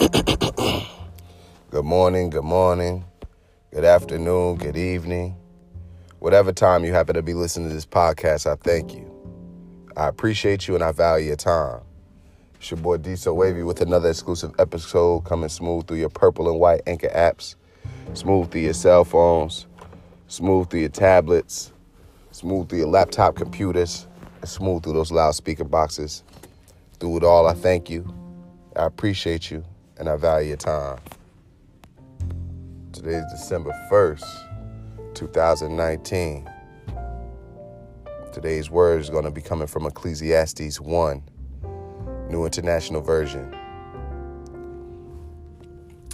Good morning, good morning, good afternoon, good evening. Whatever time you happen to be listening to this podcast, I thank you. I appreciate you and I value your time. It's your boy D So Wavy with another exclusive episode coming smooth through your purple and white anchor apps, smooth through your cell phones, smooth through your tablets, smooth through your laptop computers, and smooth through those loudspeaker boxes. Through it all, I thank you. I appreciate you and I value your time. Today is December 1st, 2019. Today's word is going to be coming from Ecclesiastes 1, New International Version.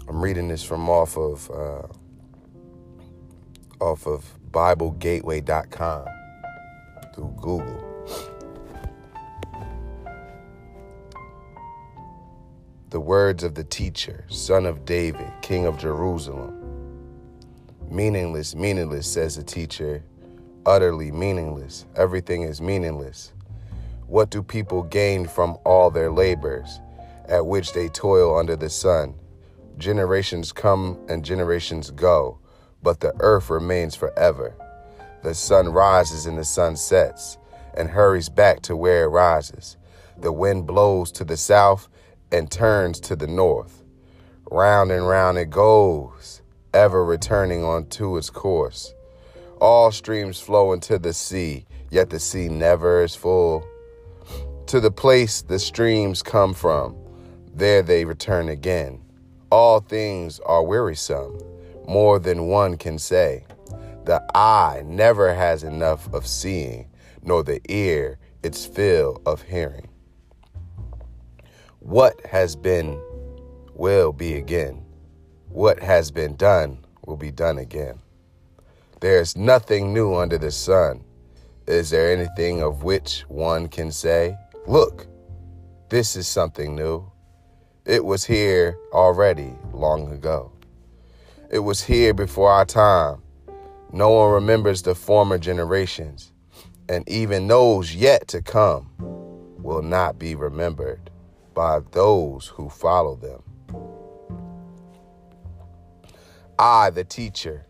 I'm reading this from off of uh, off of BibleGateway.com through Google. The words of the teacher, son of David, king of Jerusalem. Meaningless, meaningless, says the teacher. Utterly meaningless. Everything is meaningless. What do people gain from all their labors, at which they toil under the sun? Generations come and generations go, but the earth remains forever. The sun rises and the sun sets, and hurries back to where it rises. The wind blows to the south and turns to the north. Round and round it goes, ever returning onto its course. All streams flow into the sea, yet the sea never is full. To the place the streams come from, there they return again. All things are wearisome, more than one can say. The eye never has enough of seeing, nor the ear its fill of hearing. What has been will be again. What has been done will be done again. There is nothing new under the sun. Is there anything of which one can say, Look, this is something new? It was here already long ago. It was here before our time. No one remembers the former generations, and even those yet to come will not be remembered by those who follow them. I, the teacher,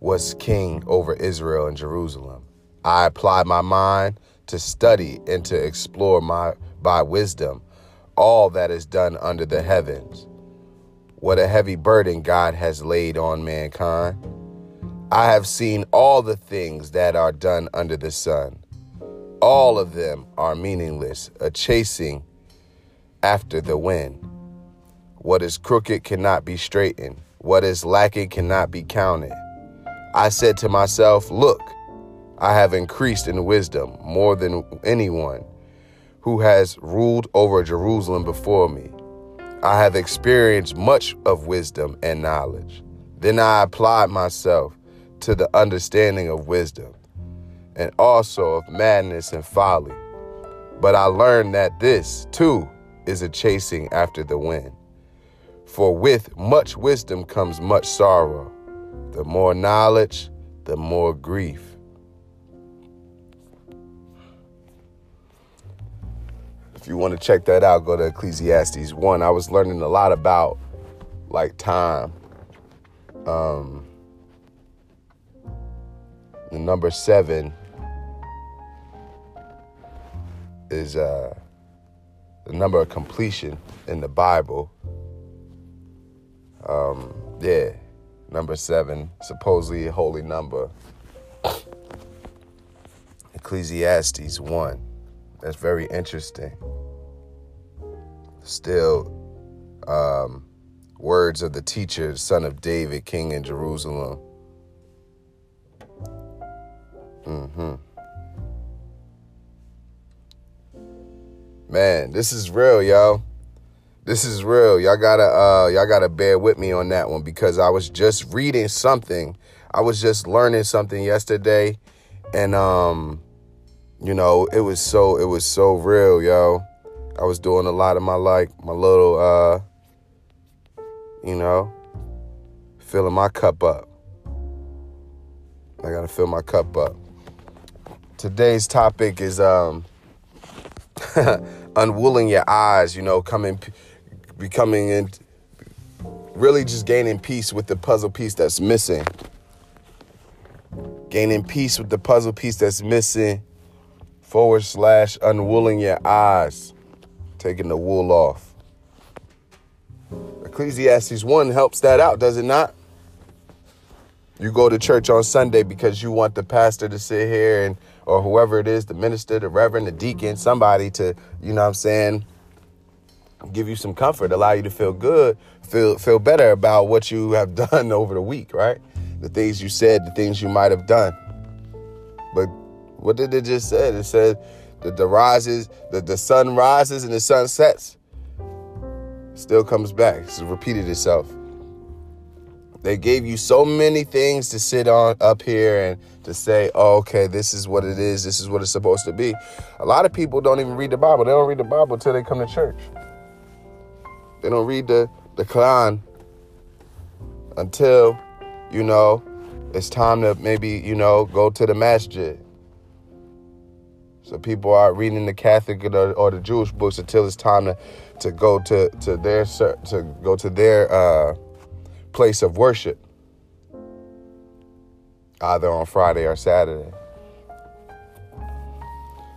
was king over Israel and Jerusalem. I applied my mind to study and to explore my by wisdom all that is done under the heavens. What a heavy burden God has laid on mankind. I have seen all the things that are done under the sun. All of them are meaningless, a chasing after the wind. What is crooked cannot be straightened. What is lacking cannot be counted. I said to myself, Look, I have increased in wisdom more than anyone who has ruled over Jerusalem before me. I have experienced much of wisdom and knowledge. Then I applied myself to the understanding of wisdom and also of madness and folly. But I learned that this, too, is a chasing after the wind. For with much wisdom comes much sorrow. The more knowledge, the more grief. If you want to check that out, go to Ecclesiastes 1. I was learning a lot about like time. Um, number seven is uh, the number of completion in the Bible. Um, yeah, number seven, supposedly a holy number. Ecclesiastes 1. That's very interesting. Still, um, words of the teacher, son of David, king in Jerusalem. Mm-hmm. Man, this is real, yo. This is real. Y'all gotta uh y'all gotta bear with me on that one because I was just reading something. I was just learning something yesterday and um you know, it was so it was so real, yo. I was doing a lot of my like my little uh you know, filling my cup up. I gotta fill my cup up. Today's topic is um unwilling your eyes, you know, coming becoming and really just gaining peace with the puzzle piece that's missing. Gaining peace with the puzzle piece that's missing, forward slash unwooling your eyes, taking the wool off. Ecclesiastes 1 helps that out, does it not? You go to church on Sunday because you want the pastor to sit here and or whoever it is, the minister, the reverend, the deacon, somebody to, you know what I'm saying, give you some comfort, allow you to feel good, feel feel better about what you have done over the week, right? The things you said, the things you might have done. But what did it just say? It said that the rises, that the sun rises and the sun sets. Still comes back. It's repeated itself. They gave you so many things to sit on up here and to say, oh, okay, this is what it is. This is what it's supposed to be. A lot of people don't even read the Bible. They don't read the Bible until they come to church. They don't read the, the Quran until, you know, it's time to maybe, you know, go to the masjid. So people are reading the Catholic or, or the Jewish books until it's time to, to go to, to their to go to their uh, place of worship, either on Friday or Saturday.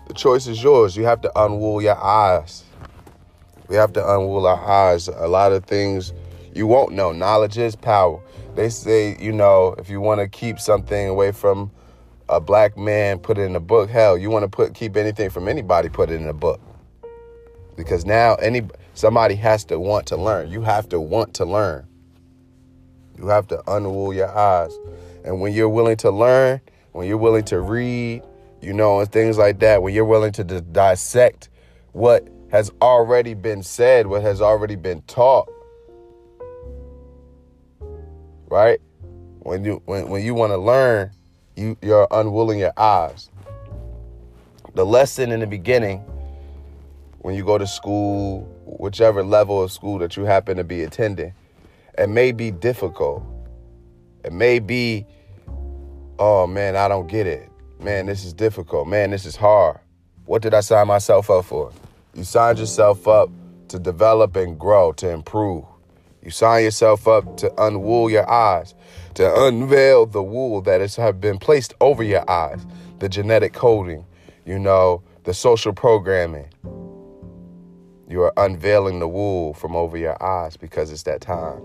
The choice is yours. You have to unwool your eyes. We have to unwool our eyes. A lot of things you won't know. Knowledge is power. They say, you know, if you want to keep something away from a black man, put it in a book. Hell, you want to put keep anything from anybody, put it in a book. Because now any somebody has to want to learn. You have to want to learn. You have to unwool your eyes. And when you're willing to learn, when you're willing to read, you know, and things like that, when you're willing to d- dissect what has already been said, what has already been taught. Right? When you when, when you want to learn, you, you're unwilling your eyes. The lesson in the beginning, when you go to school, whichever level of school that you happen to be attending, it may be difficult. It may be, oh man, I don't get it. Man, this is difficult. Man, this is hard. What did I sign myself up for? You signed yourself up to develop and grow, to improve. You sign yourself up to unwool your eyes, to unveil the wool that has been placed over your eyes, the genetic coding, you know, the social programming. You are unveiling the wool from over your eyes because it's that time.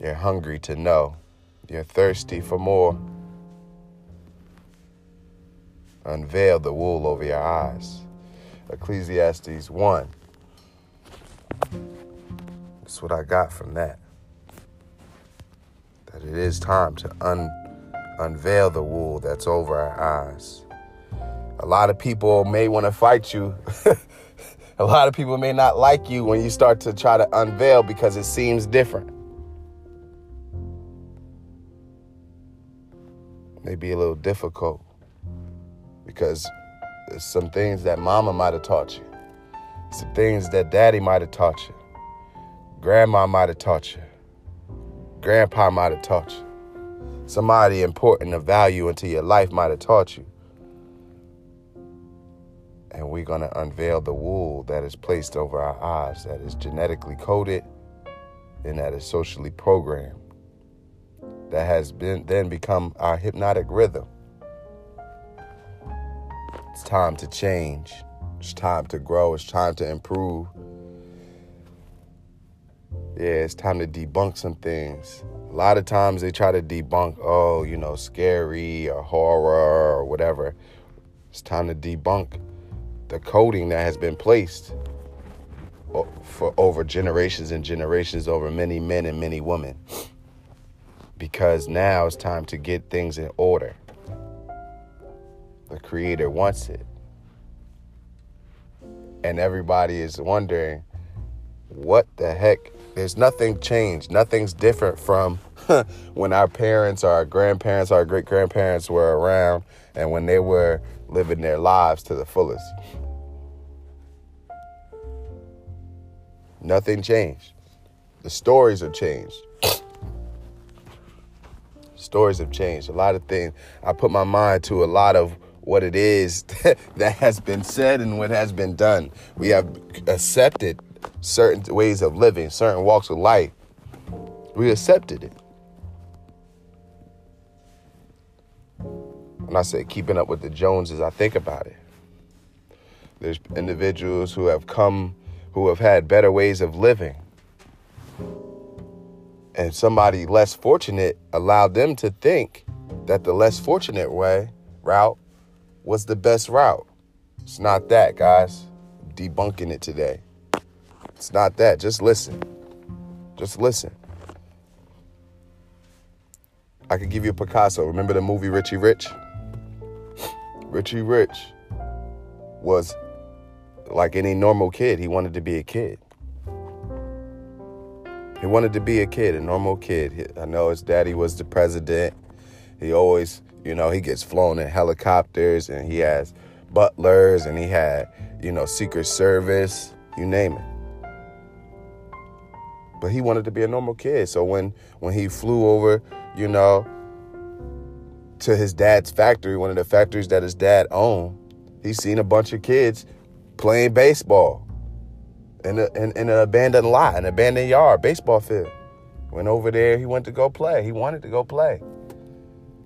You're hungry to know. You're thirsty for more. Unveil the wool over your eyes. Ecclesiastes 1. That's what I got from that. That it is time to un- unveil the wool that's over our eyes. A lot of people may want to fight you. a lot of people may not like you when you start to try to unveil because it seems different. May be a little difficult because there's some things that mama might have taught you, some things that daddy might have taught you, grandma might have taught you, grandpa might have taught you, somebody important of value into your life might have taught you. And we're going to unveil the wool that is placed over our eyes, that is genetically coded and that is socially programmed, that has been then become our hypnotic rhythm. It's time to change. It's time to grow. It's time to improve. Yeah, it's time to debunk some things. A lot of times they try to debunk, oh, you know, scary or horror or whatever. It's time to debunk the coding that has been placed for over generations and generations over many men and many women. Because now it's time to get things in order. The Creator wants it. And everybody is wondering, what the heck? There's nothing changed. Nothing's different from when our parents, our grandparents, our great grandparents were around and when they were living their lives to the fullest. Nothing changed. The stories have changed. Stories have changed. A lot of things. I put my mind to a lot of what it is that has been said and what has been done. We have accepted certain ways of living, certain walks of life, we accepted it. When I say keeping up with the Joneses, I think about it. There's individuals who have come, who have had better ways of living. And somebody less fortunate allowed them to think that the less fortunate way route was the best route. It's not that, guys. I'm debunking it today. It's not that. Just listen. Just listen. I could give you a Picasso. Remember the movie Richie Rich? Richie Rich was like any normal kid. He wanted to be a kid. He wanted to be a kid, a normal kid. I know his daddy was the president. He always, you know, he gets flown in helicopters and he has butlers and he had, you know, Secret Service, you name it. But he wanted to be a normal kid. So when when he flew over, you know, to his dad's factory, one of the factories that his dad owned, he seen a bunch of kids playing baseball in, a, in, in an abandoned lot, an abandoned yard, baseball field. Went over there, he went to go play. He wanted to go play.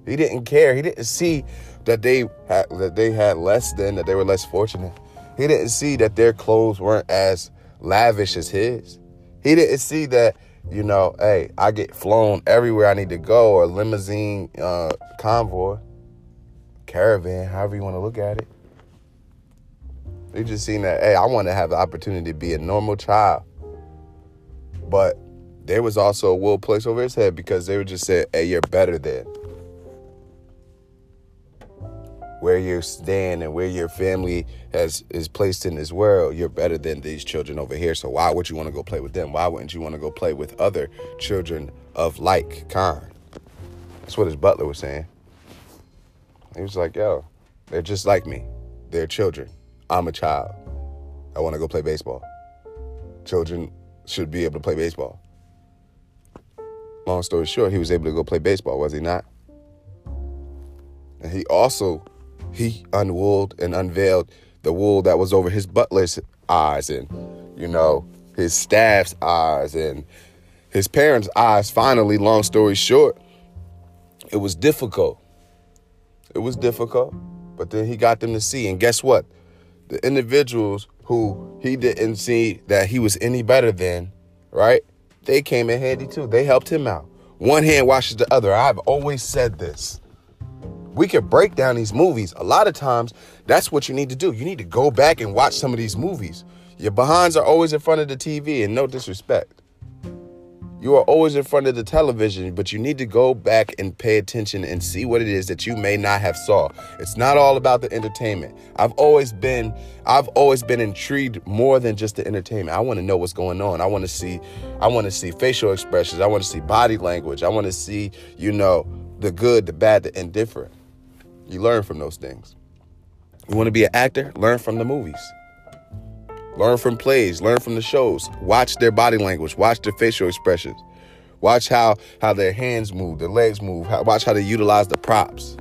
He didn't care. He didn't see that they had that they had less than, that they were less fortunate. He didn't see that their clothes weren't as lavish as his. He didn't see that, you know, hey, I get flown everywhere I need to go, or limousine uh, convoy, caravan, however you want to look at it. They just seen that, hey, I want to have the opportunity to be a normal child. But there was also a will place over his head because they would just say, hey, you're better than. Where you stand and where your family has is placed in this world, you're better than these children over here. So why would you want to go play with them? Why wouldn't you want to go play with other children of like kind? That's what his butler was saying. He was like, yo, they're just like me. They're children. I'm a child. I want to go play baseball. Children should be able to play baseball. Long story short, he was able to go play baseball, was he not? And he also he unwooled and unveiled the wool that was over his butler's eyes and you know his staff's eyes and his parents' eyes. Finally, long story short, it was difficult. It was difficult, but then he got them to see. And guess what? The individuals who he didn't see that he was any better than, right? They came in handy too. They helped him out. One hand washes the other. I've always said this. We could break down these movies. A lot of times, that's what you need to do. You need to go back and watch some of these movies. Your behinds are always in front of the TV, and no disrespect. You are always in front of the television, but you need to go back and pay attention and see what it is that you may not have saw. It's not all about the entertainment. I've always been I've always been intrigued more than just the entertainment. I want to know what's going on. I want to see I want to see facial expressions. I want to see body language. I want to see, you know, the good, the bad, the indifferent. You learn from those things. You want to be an actor? Learn from the movies. Learn from plays, learn from the shows. Watch their body language, watch their facial expressions. Watch how how their hands move, their legs move. How, watch how they utilize the props.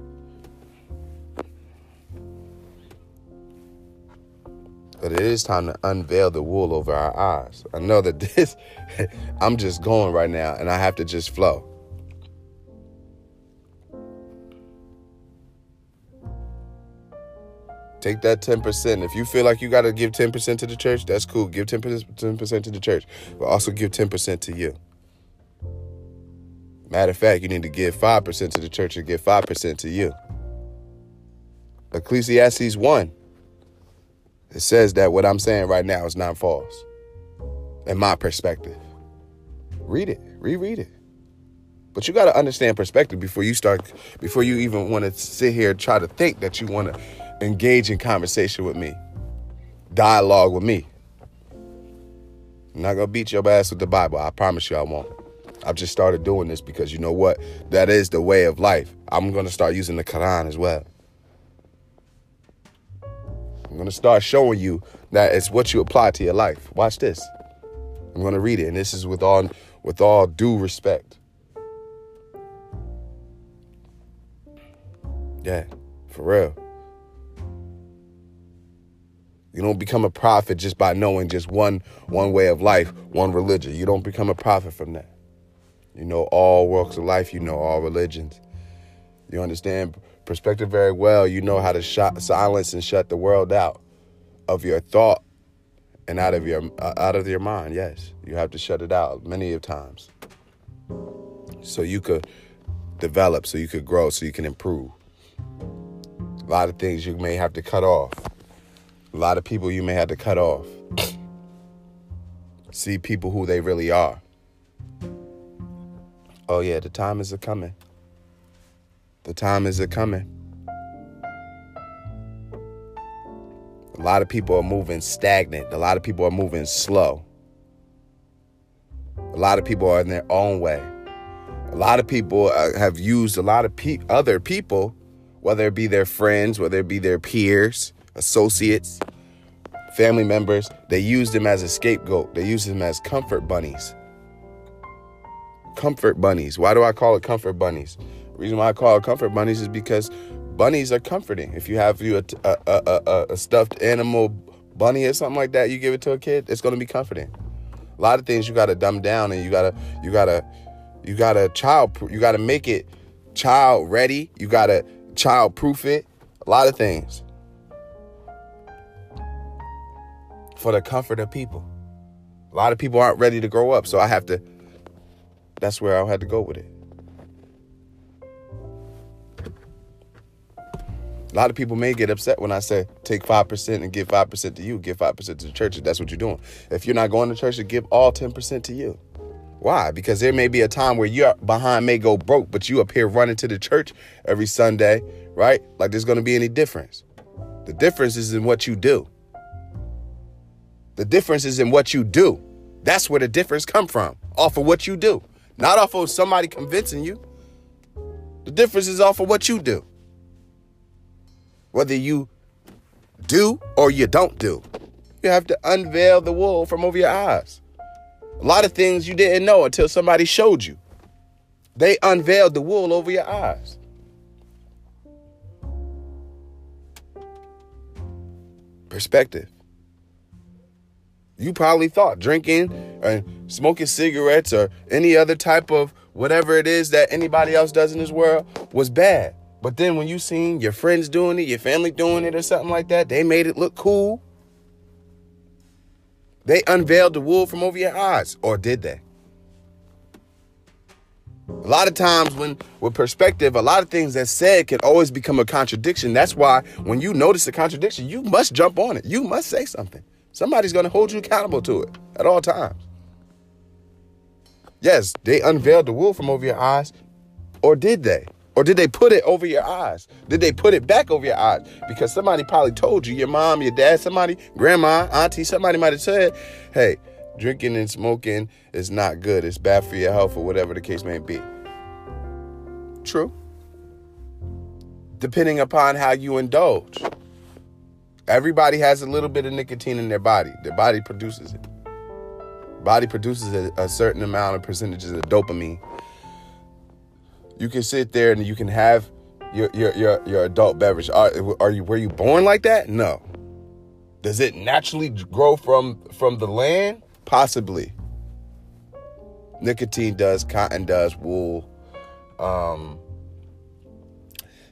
But it is time to unveil the wool over our eyes. I know that this, I'm just going right now and I have to just flow. Take that 10%. If you feel like you got to give 10% to the church, that's cool. Give 10% to the church, but also give 10% to you. Matter of fact, you need to give 5% to the church and give 5% to you. Ecclesiastes 1. It says that what I'm saying right now is not false. In my perspective. Read it. Reread it. But you got to understand perspective before you start, before you even want to sit here and try to think that you want to engage in conversation with me, dialogue with me. I'm not gonna beat your ass with the Bible. I promise you I won't. I've just started doing this because you know what? That is the way of life. I'm gonna start using the Quran as well. I'm gonna start showing you that it's what you apply to your life. Watch this. I'm gonna read it, and this is with all with all due respect. Yeah, for real. You don't become a prophet just by knowing just one one way of life, one religion. You don't become a prophet from that. You know all walks of life, you know all religions. You understand perspective very well. You know how to shut, silence and shut the world out of your thought and out of your uh, out of your mind. Yes, you have to shut it out many of times, so you could develop, so you could grow, so you can improve. A lot of things you may have to cut off. A lot of people you may have to cut off. See people who they really are. Oh yeah, the time is a coming. The time is a coming. A lot of people are moving stagnant. A lot of people are moving slow. A lot of people are in their own way. A lot of people uh, have used a lot of pe- other people, whether it be their friends, whether it be their peers, associates, family members, they use them as a scapegoat. They use them as comfort bunnies. Comfort bunnies. Why do I call it comfort bunnies? The reason why I call it comfort bunnies is because bunnies are comforting. If you have you a, a, a, a, stuffed animal bunny or something like that, you give it to a kid, it's going to be comforting. A lot of things you got to dumb down and you got to you got to you got to child you got to make it child ready. You got to child proof it. A lot of things. For the comfort of people. A lot of people aren't ready to grow up, so I have to that's where I had to go with it. A lot of people may get upset when I say take 5% and give 5% to you, give 5% to the church if that's what you're doing. If you're not going to church, to give all 10% to you. Why? Because there may be a time where you're behind may go broke, but you appear running to the church every Sunday, right? Like there's going to be any difference. The difference is in what you do. The difference is in what you do. That's where the difference come from, off of what you do. Not off of somebody convincing you. The difference is off of what you do whether you do or you don't do. You have to unveil the wool from over your eyes. A lot of things you didn't know until somebody showed you. They unveiled the wool over your eyes. Perspective. You probably thought drinking and smoking cigarettes or any other type of whatever it is that anybody else does in this world was bad. But then when you seen your friends doing it, your family doing it, or something like that, they made it look cool. They unveiled the wool from over your eyes, or did they? A lot of times, when with perspective, a lot of things that said can always become a contradiction. That's why when you notice a contradiction, you must jump on it. You must say something. Somebody's going to hold you accountable to it at all times. Yes, they unveiled the wool from over your eyes, or did they? Or did they put it over your eyes? Did they put it back over your eyes? Because somebody probably told you, your mom, your dad, somebody, grandma, auntie, somebody might have said, hey, drinking and smoking is not good. It's bad for your health or whatever the case may be. True. Depending upon how you indulge. Everybody has a little bit of nicotine in their body. Their body produces it. Body produces a, a certain amount of percentages of dopamine you can sit there and you can have your your your, your adult beverage. Are, are you were you born like that? No. Does it naturally grow from from the land? Possibly. Nicotine does, cotton does, wool. Um,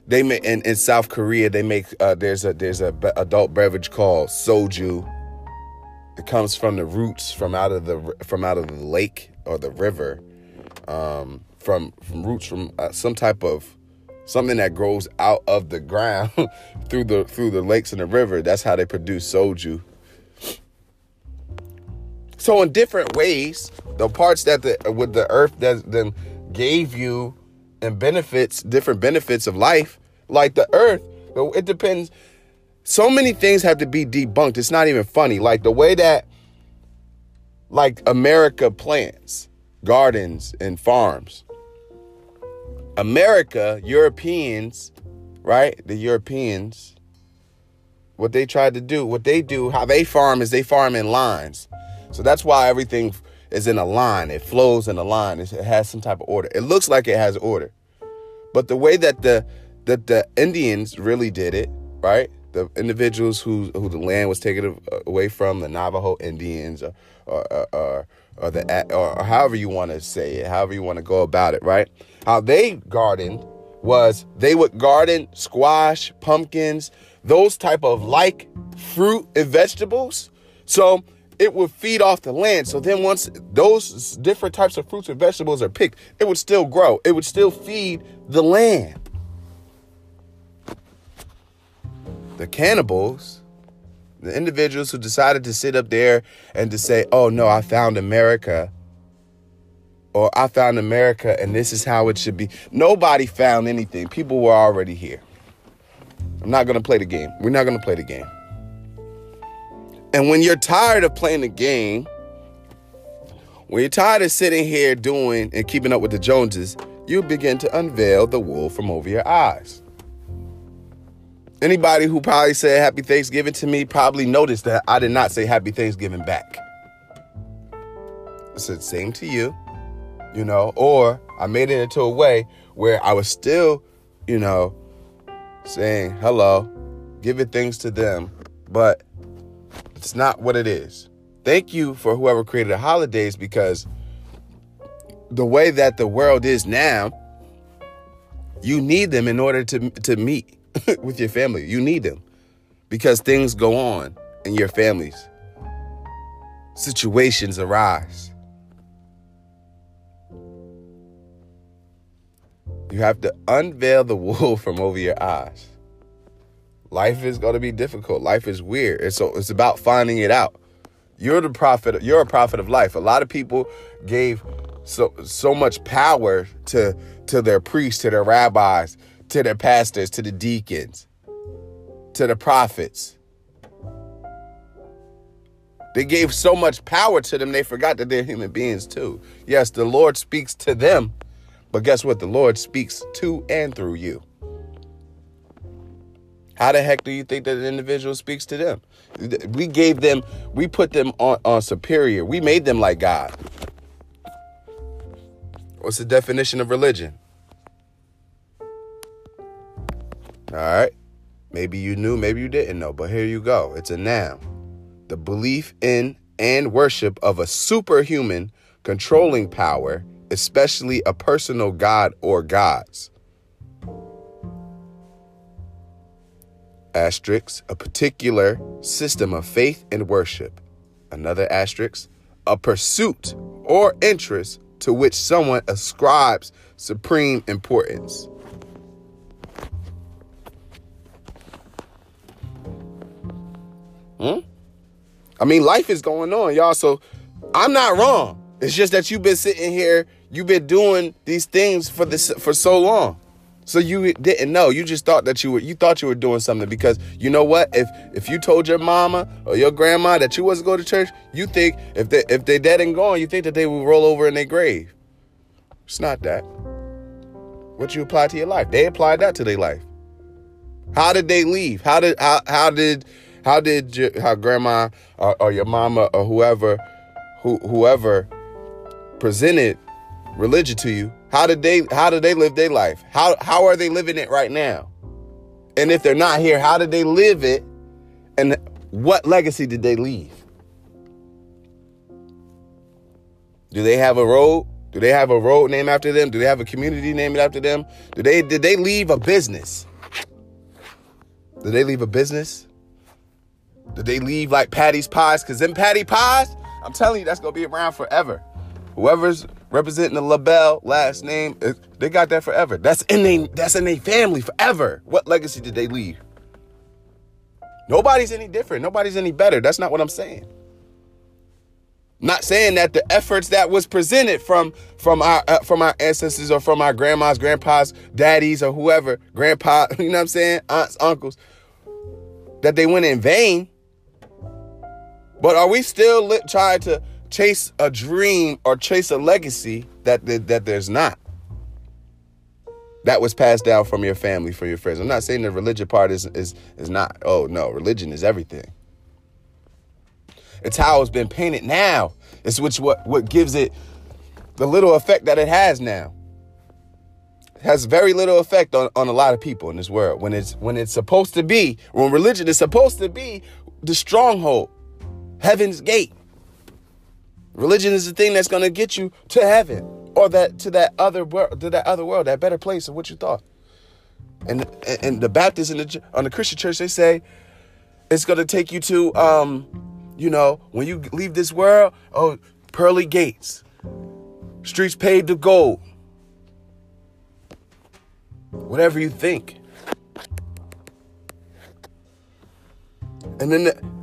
they make in, in South Korea they make uh, there's a there's a be- adult beverage called soju. It comes from the roots from out of the from out of the lake or the river. Um, from from roots from uh, some type of something that grows out of the ground through the through the lakes and the river. That's how they produce soju. So in different ways, the parts that the with the earth that then gave you and benefits, different benefits of life, like the earth, it depends. So many things have to be debunked. It's not even funny. Like the way that like America plants gardens and farms. America, Europeans, right? The Europeans, what they tried to do, what they do, how they farm is they farm in lines. So that's why everything is in a line. It flows in a line. It has some type of order. It looks like it has order. But the way that the that the Indians really did it, right? the individuals who who the land was taken away from, the Navajo Indians, or or, or, or the or however you want to say it, however you want to go about it, right? How they gardened was they would garden squash, pumpkins, those type of like fruit and vegetables. So it would feed off the land. So then once those different types of fruits and vegetables are picked, it would still grow. It would still feed the land. The cannibals, the individuals who decided to sit up there and to say, "Oh no, I found America." Or I found America and this is how it should be. Nobody found anything. People were already here. I'm not going to play the game. We're not going to play the game. And when you're tired of playing the game, when you're tired of sitting here doing and keeping up with the Joneses, you begin to unveil the wool from over your eyes. Anybody who probably said happy Thanksgiving to me probably noticed that I did not say happy Thanksgiving back. I said same to you, you know, or I made it into a way where I was still, you know, saying hello, giving things to them, but it's not what it is. Thank you for whoever created the holidays because the way that the world is now, you need them in order to, to meet with your family. You need them because things go on in your families, situations arise. You have to unveil the wool from over your eyes. Life is going to be difficult. Life is weird. And so it's about finding it out. You're the prophet. You're a prophet of life. A lot of people gave so so much power to to their priests, to their rabbis, to their pastors, to the deacons, to the prophets. They gave so much power to them, they forgot that they're human beings too. Yes, the Lord speaks to them, but guess what? The Lord speaks to and through you. How the heck do you think that an individual speaks to them? We gave them, we put them on, on superior. We made them like God. What's the definition of religion? All right. Maybe you knew, maybe you didn't know, but here you go. It's a noun. The belief in and worship of a superhuman controlling power, especially a personal god or gods. asterisk, a particular system of faith and worship. Another asterisk, a pursuit or interest to which someone ascribes supreme importance. Hmm? I mean, life is going on, y'all. So I'm not wrong. It's just that you've been sitting here, you've been doing these things for this for so long. So you didn't know. You just thought that you were you thought you were doing something because you know what? If if you told your mama or your grandma that you wasn't going to church, you think if they if they dead and gone, you think that they will roll over in their grave. It's not that. What you apply to your life. They applied that to their life. How did they leave? How did how how did how did your, how grandma or, or your mama or whoever who whoever presented religion to you how did they how did they live their life? How how are they living it right now? And if they're not here, how did they live it? And what legacy did they leave? Do they have a road? Do they have a road named after them? Do they have a community named after them? Do they did they leave a business? Did they leave a business? Did they leave like Patti's Pies? Cause them Patty Pies, I'm telling you, that's gonna be around forever. Whoever's representing the LaBelle last name, they got that forever. That's in they that's in their family forever. What legacy did they leave? Nobody's any different. Nobody's any better. That's not what I'm saying. Not saying that the efforts that was presented from from our uh, from our ancestors or from our grandmas, grandpas, daddies, or whoever, grandpa, you know what I'm saying, aunts, uncles, that they went in vain. But are we still li- trying to chase a dream or chase a legacy that, that, that there's not. That was passed down from your family, from your friends. I'm not saying the religion part is is is not. Oh no, religion is everything. It's how it's been painted now. It's which what what gives it the little effect that it has now. has very little effect on, on a lot of people in this world when it's when it's supposed to be when religion is supposed to be the stronghold heaven's gate. Religion is the thing that's going to get you to heaven or that to that other world to that other world that better place of what you thought. And and the baptists and the on the christian church they say it's going to take you to um you know when you leave this world oh pearly gates streets paved with gold. Whatever you think. And then, the,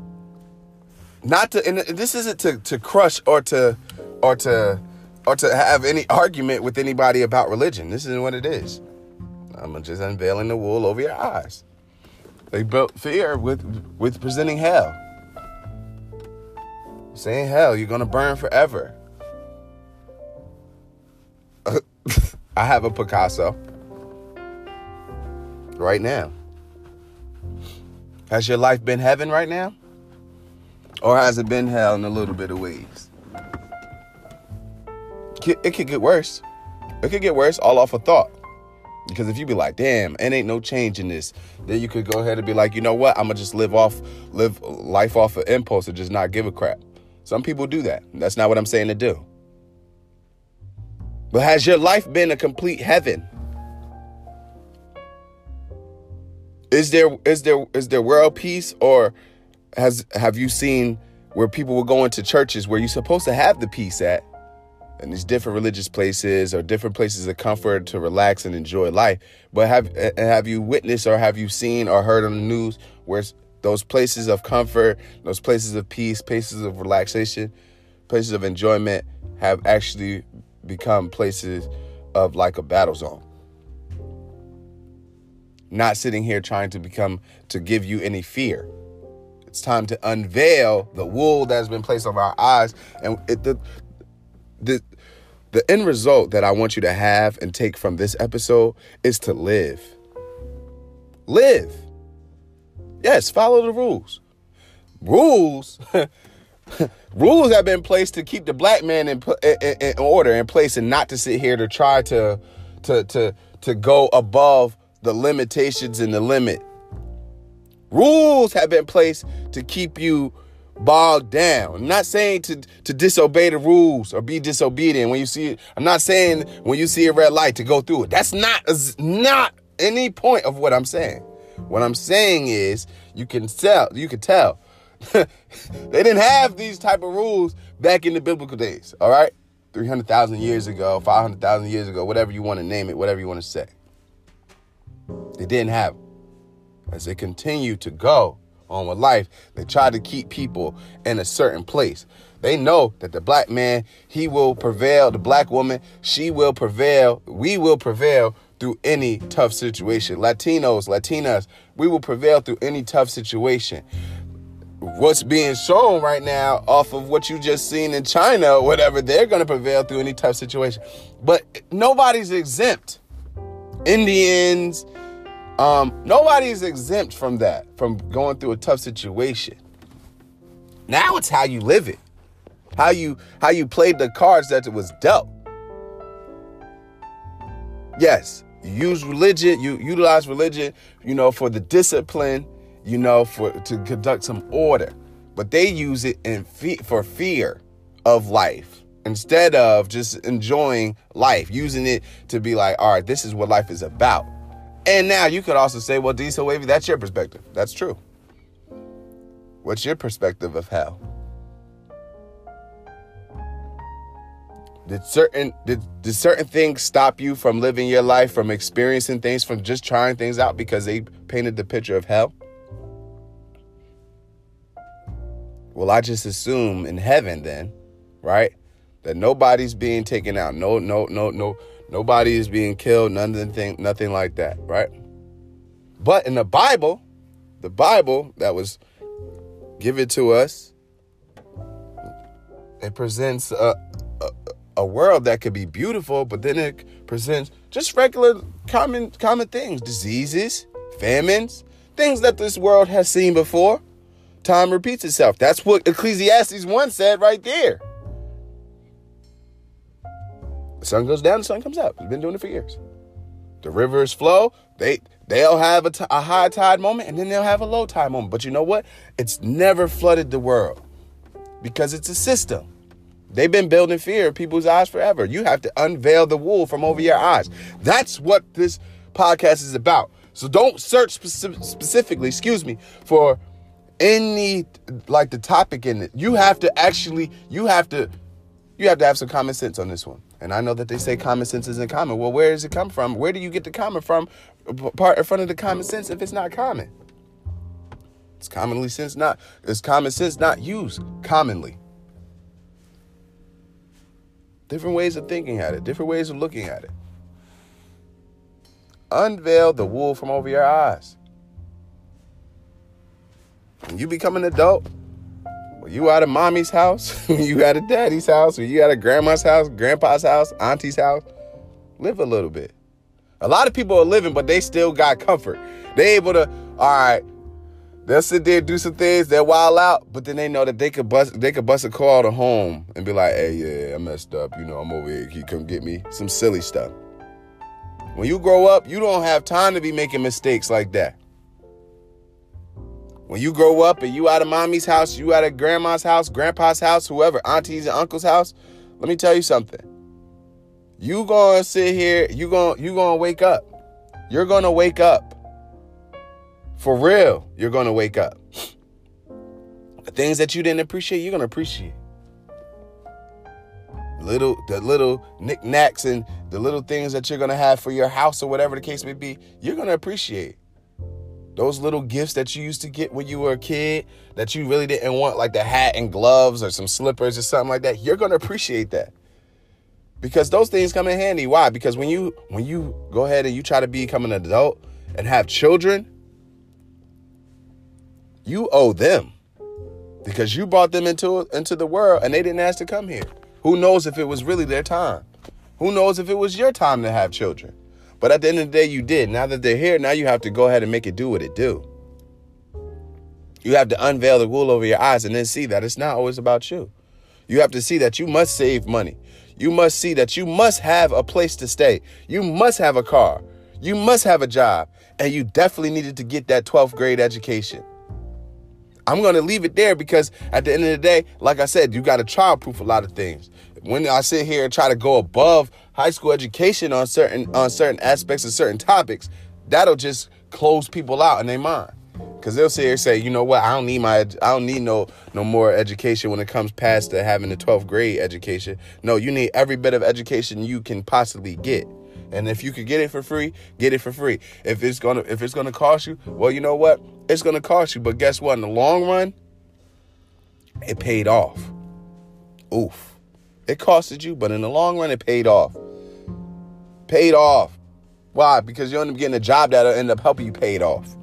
not to, and this isn't to, to crush or to, or to, or to have any argument with anybody about religion. This isn't what it is. I'm just unveiling the wool over your eyes. They built fear with, with presenting hell. Saying hell, you're gonna burn forever. I have a Picasso right now? Has your life been heaven right now? Or has it been hell in a little bit of ways? It could get worse. It could get worse all off a of thought. Because if you be like, damn, it ain't no change in this, then you could go ahead and be like, you know what? I'm gonna just live off, live life off of impulse and just not give a crap. Some people do that. That's not what I'm saying to do. But has your life been a complete heaven? is there is there is there world peace or has have you seen where people will go into churches where you're supposed to have the peace at? And these different religious places or different places of comfort to relax and enjoy life. But have have you witnessed or have you seen or heard on the news where those places of comfort those places of peace places of relaxation places of enjoyment have actually become places of like a battle zone? Not sitting here trying to become to give you any fear. It's time to unveil the wool that has been placed over our eyes, and it, the the the end result that I want you to have and take from this episode is to live. Live. Yes, follow the rules. Rules. rules have been placed to keep the black man in, in, in order in place and not to sit here to try to to to to go above the limitations and the limit. Rules have been placed to keep you bogged down. I'm not saying to, to disobey the rules or be disobedient when you see it. I'm not saying when you see a red light to go through it. That's not not any point of what I'm saying. What I'm saying is you can tell, you can tell. they didn't have these type of rules back in the biblical days, all right? 300,000 years ago, 500,000 years ago, whatever you want to name it, whatever you want to say. They didn't have them. As they continue to go on with life, they try to keep people in a certain place. They know that the black man, he will prevail. The black woman, she will prevail. We will prevail through any tough situation. Latinos, Latinas, we will prevail through any tough situation. What's being shown right now off of what you just seen in China whatever, they're going to prevail through any tough situation. But nobody's exempt. Indians, um, nobody's exempt from that, from going through a tough situation. Now it's how you live it, how you how you played the cards that it was dealt. Yes, use religion, you utilize religion, you know, for the discipline, you know, for to conduct some order, but they use it in fe- for fear of life instead of just enjoying life, using it to be like, all right, this is what life is about. And now you could also say, well, Diesel Wavy, that's your perspective. That's true. What's your perspective of hell? Did certain did, did certain things stop you from living your life, from experiencing things, from just trying things out because they painted the picture of hell? Well, I just assume in heaven then, right? That nobody's being taken out. No, no, no, no Nobody is being killed, nothing, nothing like that, right? But in the Bible, the Bible that was given to us, it presents a, a, a world that could be beautiful, but then it presents just regular common common things, diseases, famines, things that this world has seen before. Time repeats itself. That's what Ecclesiastes 1 said right there. The sun goes down, the sun comes up. We've been doing it for years. The rivers flow. They they'll have a, t- a high tide moment and then they'll have a low tide moment. But you know what? It's never flooded the world because it's a system. They've been building fear in people's eyes forever. You have to unveil the wool from over your eyes. That's what this podcast is about. So don't search speci- specifically, excuse me, for any like the topic in it. You have to actually, you have to, you have to have some common sense on this one. And I know that they say common sense isn't common. Well, where does it come from? Where do you get the common from? Part in front of the common sense if it's not common. It's commonly sense not. It's common sense not used commonly. Different ways of thinking at it. Different ways of looking at it. Unveil the wool from over your eyes. When you become an adult, you out of mommy's house, you out of daddy's house, you out of grandma's house, grandpa's house, auntie's house, live a little bit. A lot of people are living, but they still got comfort. They able to, all right, they'll sit there do some things, they'll wild out, but then they know that they could bust they could bust a call to home and be like, hey, yeah, I messed up. You know, I'm over here. Can you come get me? Some silly stuff. When you grow up, you don't have time to be making mistakes like that. When you grow up and you out of mommy's house, you out of grandma's house, grandpa's house, whoever, auntie's and uncle's house, let me tell you something. You gonna sit here, you gonna you gonna wake up. You're gonna wake up. For real, you're gonna wake up. The things that you didn't appreciate, you're gonna appreciate. Little the little knickknacks and the little things that you're gonna have for your house or whatever the case may be, you're gonna appreciate. Those little gifts that you used to get when you were a kid that you really didn't want, like the hat and gloves or some slippers or something like that, you're gonna appreciate that. Because those things come in handy. Why? Because when you when you go ahead and you try to become an adult and have children, you owe them. Because you brought them into into the world and they didn't ask to come here. Who knows if it was really their time? Who knows if it was your time to have children? But at the end of the day, you did. Now that they're here, now you have to go ahead and make it do what it do. You have to unveil the wool over your eyes and then see that it's not always about you. You have to see that you must save money. You must see that you must have a place to stay. You must have a car. You must have a job. And you definitely needed to get that 12th grade education. I'm going to leave it there because at the end of the day, like I said, you got to child proof a lot of things. When I sit here and try to go above high school education on certain on certain aspects of certain topics, that'll just close people out in their mind. Cause they'll sit here say, you know what, I don't need my I don't need no no more education when it comes past to having the 12th grade education. No, you need every bit of education you can possibly get. And if you could get it for free, get it for free. If it's gonna if it's gonna cost you, well, you know what? It's gonna cost you. But guess what? In the long run, it paid off. Oof. It costed you, but in the long run, it paid off. Paid off. Why? Because you end up getting a job that'll end up helping you pay it off.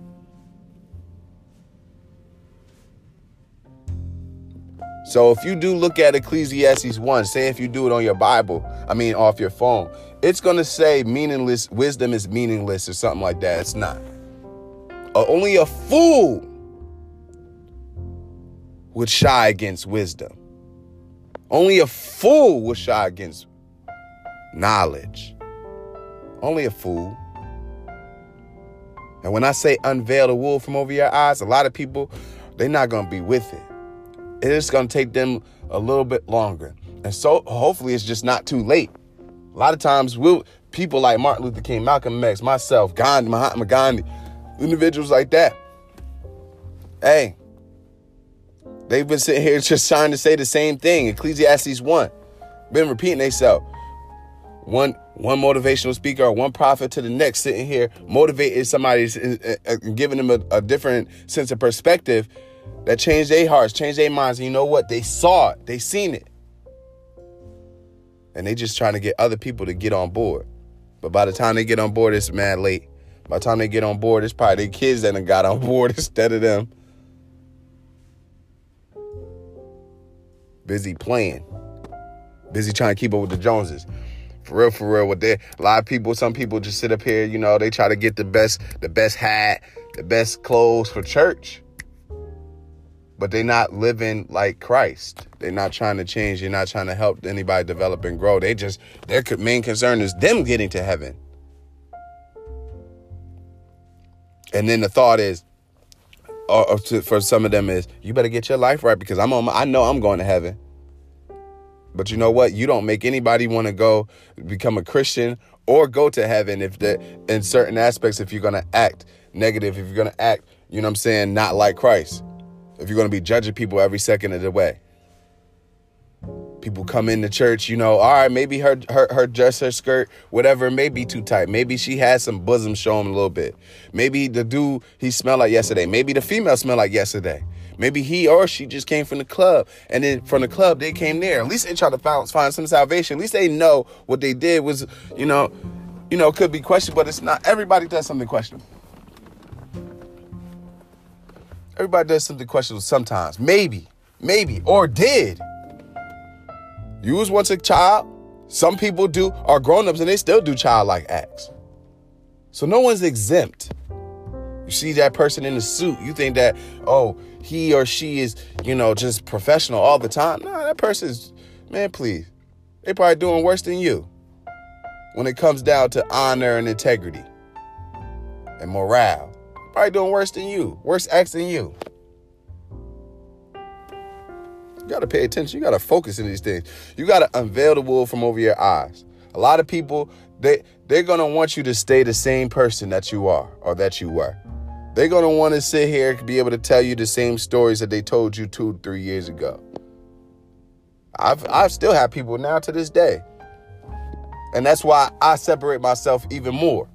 So if you do look at Ecclesiastes 1, say if you do it on your Bible, I mean off your phone, it's going to say meaningless, wisdom is meaningless or something like that. It's not. Uh, only a fool would shy against wisdom. Only a fool would shy against knowledge. Only a fool. And when I say unveil the wool from over your eyes, a lot of people, they're not going to be with it. It's going to take them a little bit longer. And so hopefully it's just not too late. A lot of times we'll, people like Martin Luther King, Malcolm X, myself, Gandhi, Mahatma Gandhi, individuals like that. Hey, they've been sitting here just trying to say the same thing. Ecclesiastes 1. Been repeating themselves. One one motivational speaker or one prophet to the next sitting here motivating somebody uh, uh, giving them a, a different sense of perspective that changed their hearts, changed their minds. And you know what? They saw it. They seen it. And they just trying to get other people to get on board. But by the time they get on board, it's mad late. By the time they get on board, it's probably their kids that got on board instead of them. Busy playing. Busy trying to keep up with the Joneses. For real, for real, with that, a lot of people, some people just sit up here, you know, they try to get the best, the best hat, the best clothes for church. But they're not living like Christ. They're not trying to change. They're not trying to help anybody develop and grow. They just their main concern is them getting to heaven. And then the thought is, or, to, for some of them is, you better get your life right because I'm on. My, I know I'm going to heaven. But you know what? You don't make anybody want to go become a Christian or go to heaven if the in certain aspects if you're going to act negative, if you're going to act, you know what I'm saying, not like Christ. If you're going to be judging people every second of the way. People come into church, you know, all right, maybe her her her dress, her skirt, whatever, may be too tight. Maybe she has some bosom showing a little bit. Maybe the dude he smelled like yesterday. Maybe the female smelled like yesterday. Maybe he or she just came from the club, and then from the club they came there. At least they try to find, find some salvation. At least they know what they did was, you know, you know, could be questioned, but it's not. Everybody does something questionable. Everybody does something questionable sometimes. Maybe, maybe, or did. You was once a child. Some people do are grown-ups and they still do childlike acts. So no one's exempt. See that person in the suit, you think that, oh, he or she is, you know, just professional all the time. No, that person's, man, please. They probably doing worse than you when it comes down to honor and integrity and morale. Probably doing worse than you, worse acts than you. You got to pay attention. You got to focus in these things. You got to unveil the wool from over your eyes. A lot of people, they they're to want you to stay the same person that you are or that you were. They're going to want to sit here and be able to tell you the same stories that they told you 2 3 years ago. I've I've still have people now to this day. And that's why I separate myself even more.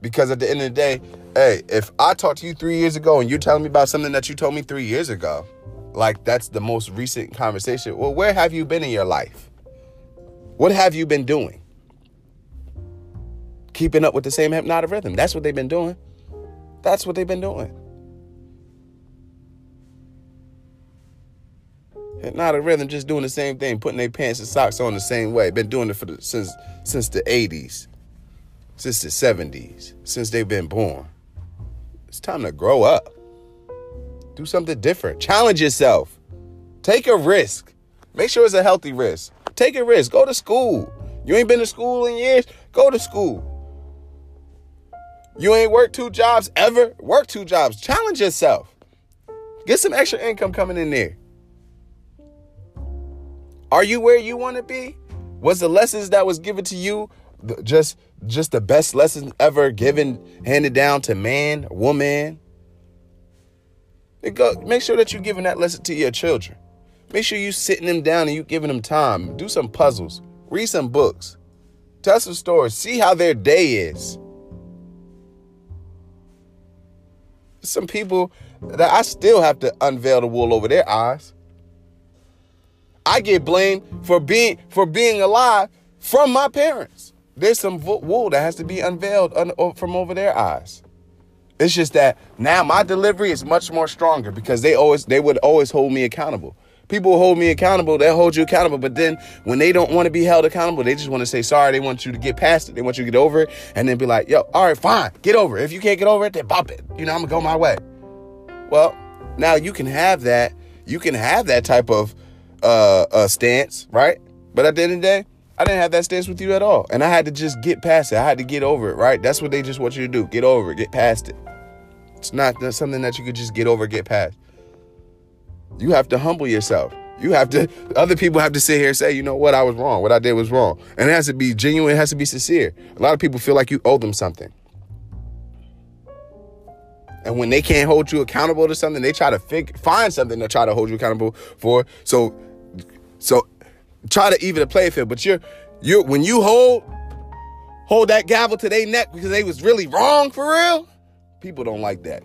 Because at the end of the day, hey, if I talked to you 3 years ago and you're telling me about something that you told me 3 years ago, like that's the most recent conversation. Well, where have you been in your life? What have you been doing? Keeping up with the same hypnotic rhythm. That's what they've been doing. That's what they've been doing. Hypnotic rhythm just doing the same thing, putting their pants and socks on the same way. Been doing it for the, since since the 80s, since the 70s, since they've been born. It's time to grow up. Do something different. Challenge yourself. Take a risk. Make sure it's a healthy risk. Take a risk. Go to school. You ain't been to school in years? Go to school. You ain't worked two jobs ever? Work two jobs. Challenge yourself. Get some extra income coming in there. Are you where you want to be? Was the lessons that was given to you just just the best lessons ever given handed down to man, woman, Go, make sure that you're giving that lesson to your children. Make sure you sitting them down and you giving them time. Do some puzzles. Read some books. Tell some stories. See how their day is. Some people that I still have to unveil the wool over their eyes. I get blamed for being for being alive from my parents. There's some wool that has to be unveiled from over their eyes. It's just that now my delivery is much more stronger because they always they would always hold me accountable. People hold me accountable, they'll hold you accountable, but then when they don't want to be held accountable, they just want to say sorry. They want you to get past it. They want you to get over it and then be like, yo, all right, fine, get over it. If you can't get over it, then bump it. You know, I'm gonna go my way. Well, now you can have that, you can have that type of uh, uh stance, right? But at the end of the day, I didn't have that stance with you at all. And I had to just get past it. I had to get over it, right? That's what they just want you to do. Get over it, get past it. It's not something that you could just get over, get past. You have to humble yourself. You have to, other people have to sit here and say, you know what, I was wrong. What I did was wrong. And it has to be genuine, it has to be sincere. A lot of people feel like you owe them something. And when they can't hold you accountable to something, they try to fig- find something to try to hold you accountable for. So, so try to even the play field. But you're you're when you hold hold that gavel to their neck because they was really wrong for real, people don't like that.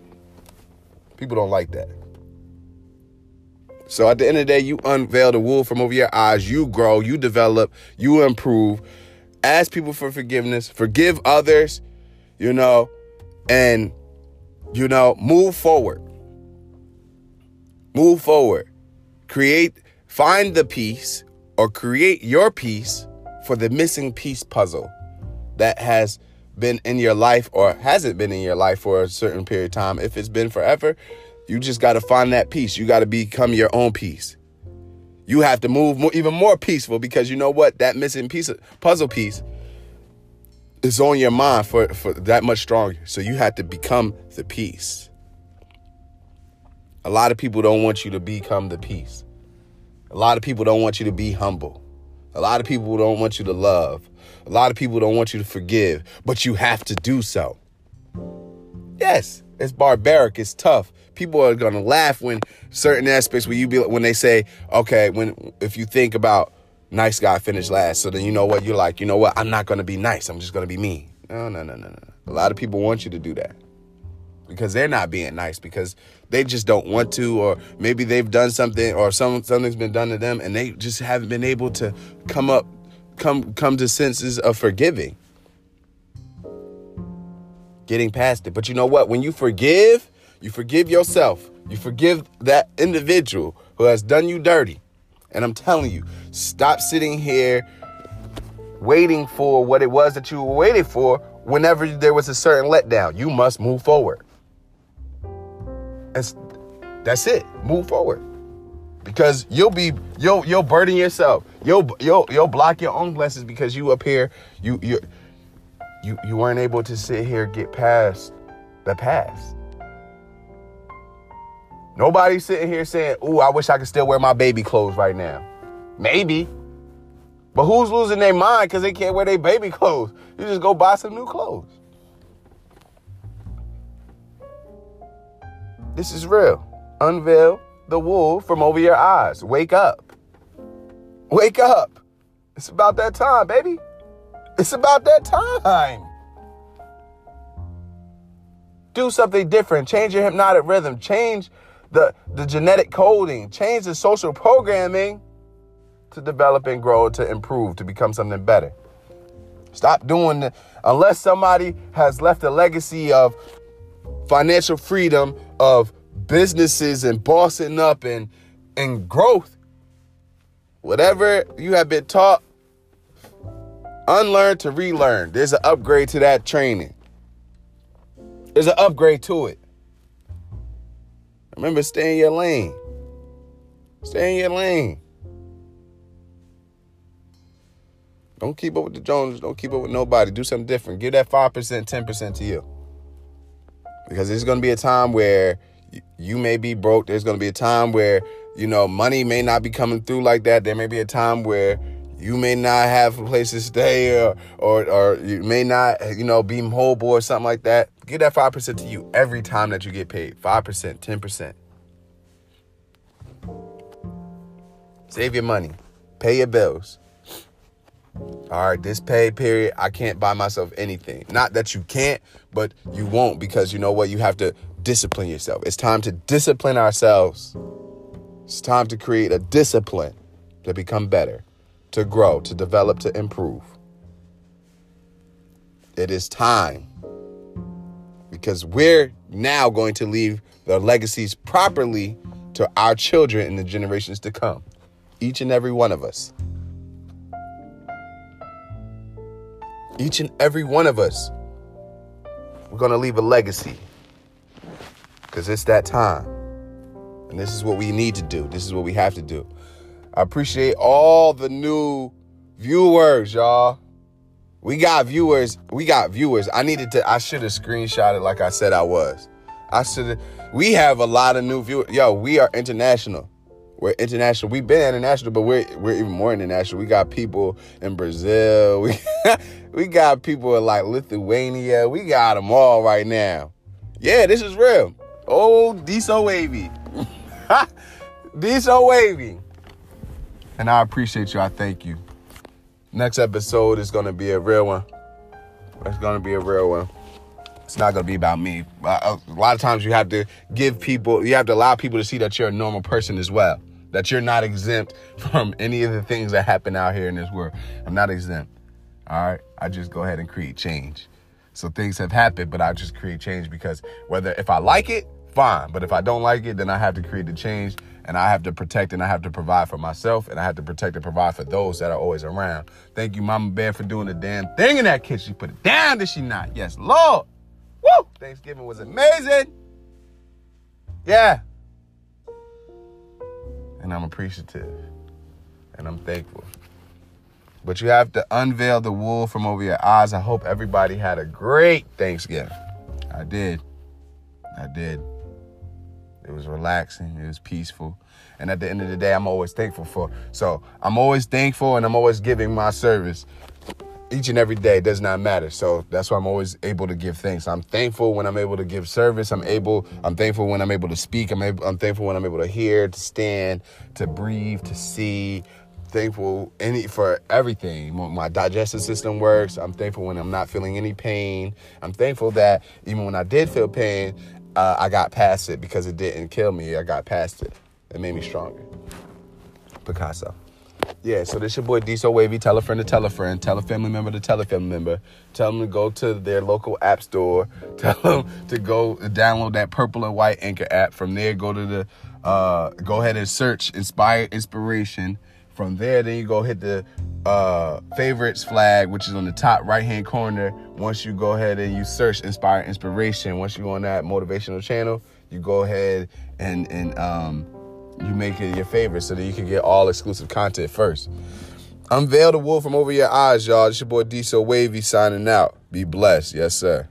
People don't like that. So at the end of the day, you unveil the wool from over your eyes, you grow, you develop, you improve. Ask people for forgiveness, forgive others, you know, and you know, move forward. Move forward. Create find the peace or create your piece for the missing piece puzzle that has been in your life or hasn't been in your life for a certain period of time. If it's been forever, you just got to find that piece. You got to become your own piece. You have to move more, even more peaceful because you know what? That missing piece, puzzle piece, is on your mind for, for that much stronger. So you have to become the peace. A lot of people don't want you to become the peace. A lot of people don't want you to be humble. A lot of people don't want you to love. A lot of people don't want you to forgive, but you have to do so. Yes, it's barbaric, it's tough. People are to laugh when certain aspects where you be when they say, "Okay, when if you think about nice guy finished last. So then you know what? You're like, you know what? I'm not to be nice. I'm just to be me. No, no, no, no, no. A lot of people want you to do that because they're not being nice because they just don't want to, or maybe they've done something or some something's been done to them and they just haven't been able to come up, come come to senses of forgiving, getting past it. But you know what? When you forgive, you forgive yourself. You forgive that individual who has done you dirty and I'm telling you, stop sitting here waiting for what it was that you were waiting for whenever there was a certain letdown. You must move forward. That's, that's it. Move forward. Because you'll be you'll you'll burden yourself. You'll you'll you'll block your own blessings because you up here you you you you weren't able to sit here get past the past. Nobody's sitting here saying, Ooh, I wish I could still wear my baby clothes right now. Maybe. But who's losing their mind because they can't wear their baby clothes? You just go buy some new clothes. This is real. Unveil the wool from over your eyes. Wake up. Wake up. It's about that time, baby. It's about that time. Do something different. Change your hypnotic rhythm. Change the, the genetic coding, change the social programming to develop and grow, to improve, to become something better. Stop doing the, unless somebody has left a legacy of financial freedom, of businesses and bossing up and and growth. Whatever you have been taught, unlearn to relearn. There's an upgrade to that training. There's an upgrade to it. Remember, stay in your lane. Stay in your lane. Don't keep up with the Joneses. Don't keep up with nobody. Do something different. Give that 5%, 10% to you. Because there's going to be a time where you may be broke. There's going to be a time where, you know, money may not be coming through like that. There may be a time where you may not have a place to stay or, or, or you may not, you know, be mobile or something like that. Give that 5% to you every time that you get paid. 5%, 10%. Save your money. Pay your bills. All right, this pay period, I can't buy myself anything. Not that you can't, but you won't because you know what? You have to discipline yourself. It's time to discipline ourselves. It's time to create a discipline to become better, to grow, to develop, to improve. It is time because we're now going to leave the legacies properly to our children in the generations to come. Each and every one of us. Each and every one of us. We're going to leave a legacy because it's that time. And this is what we need to do. This is what we have to do. I appreciate all the new viewers, y'all. We got viewers. We got viewers. I needed to. I should have screenshotted like I said I was. I should. We have a lot of new viewers. Yo, we are international. We're international. We've been international, but we're we're even more international. We got people in Brazil. We we got people in like Lithuania. We got them all right now. Yeah, this is real. Oh, D so wavy. D so wavy. And I appreciate you. I thank you. Next episode is going to be a real one. It's going to be a real one. It's not going to be about me. Uh, a lot of times you have to give people, you have to allow people to see that you're a normal person as well. That you're not exempt from any of the things that happen out here in this world. I'm not exempt. All right. I just go ahead and create change. So things have happened, but I just create change because whether if I like it, fine. But if I don't like it, then I have to create the change and I have to protect and I have to provide for myself and I have to protect and provide for those that are always around. Thank you, Mama Bear, for doing the damn thing in that kitchen. She put it down, did she not? Yes, Lord. Woo! Thanksgiving was amazing. Yeah. And I'm appreciative and I'm thankful. But you have to unveil the wool from over your eyes. I hope everybody had a great Thanksgiving. I did. I did. It was relaxing. It was peaceful. And at the end of the day, I'm always thankful for. So I'm always thankful and I'm always giving my service each and every day does not matter. So that's why I'm always able to give thanks. I'm thankful when I'm able to give service. I'm able. I'm thankful when I'm able to speak. I'm able, I'm thankful when I'm able to hear, to stand, to breathe, to see. Thankful any for everything. My digestive system works. I'm thankful when I'm not feeling any pain. I'm thankful that even when I did feel pain, uh, I got past it because it didn't kill me. I got past it. It made me stronger. Picasso. Yeah, so this your boy D So Wavy. Tell a friend to tell a friend. Tell a family member to tell a family member. Tell them to go to their local app store. Tell them to go download that purple and white anchor app. From there, go to the uh, go ahead and search Inspire Inspiration. From there, then you go hit the uh, favorites flag, which is on the top right hand corner. Once you go ahead and you search Inspire Inspiration, once you on that motivational channel, you go ahead and and um, you make it your favorite so that you can get all exclusive content first. Unveil the wool from over your eyes, y'all. It's your boy D So Wavy signing out. Be blessed. Yes, sir.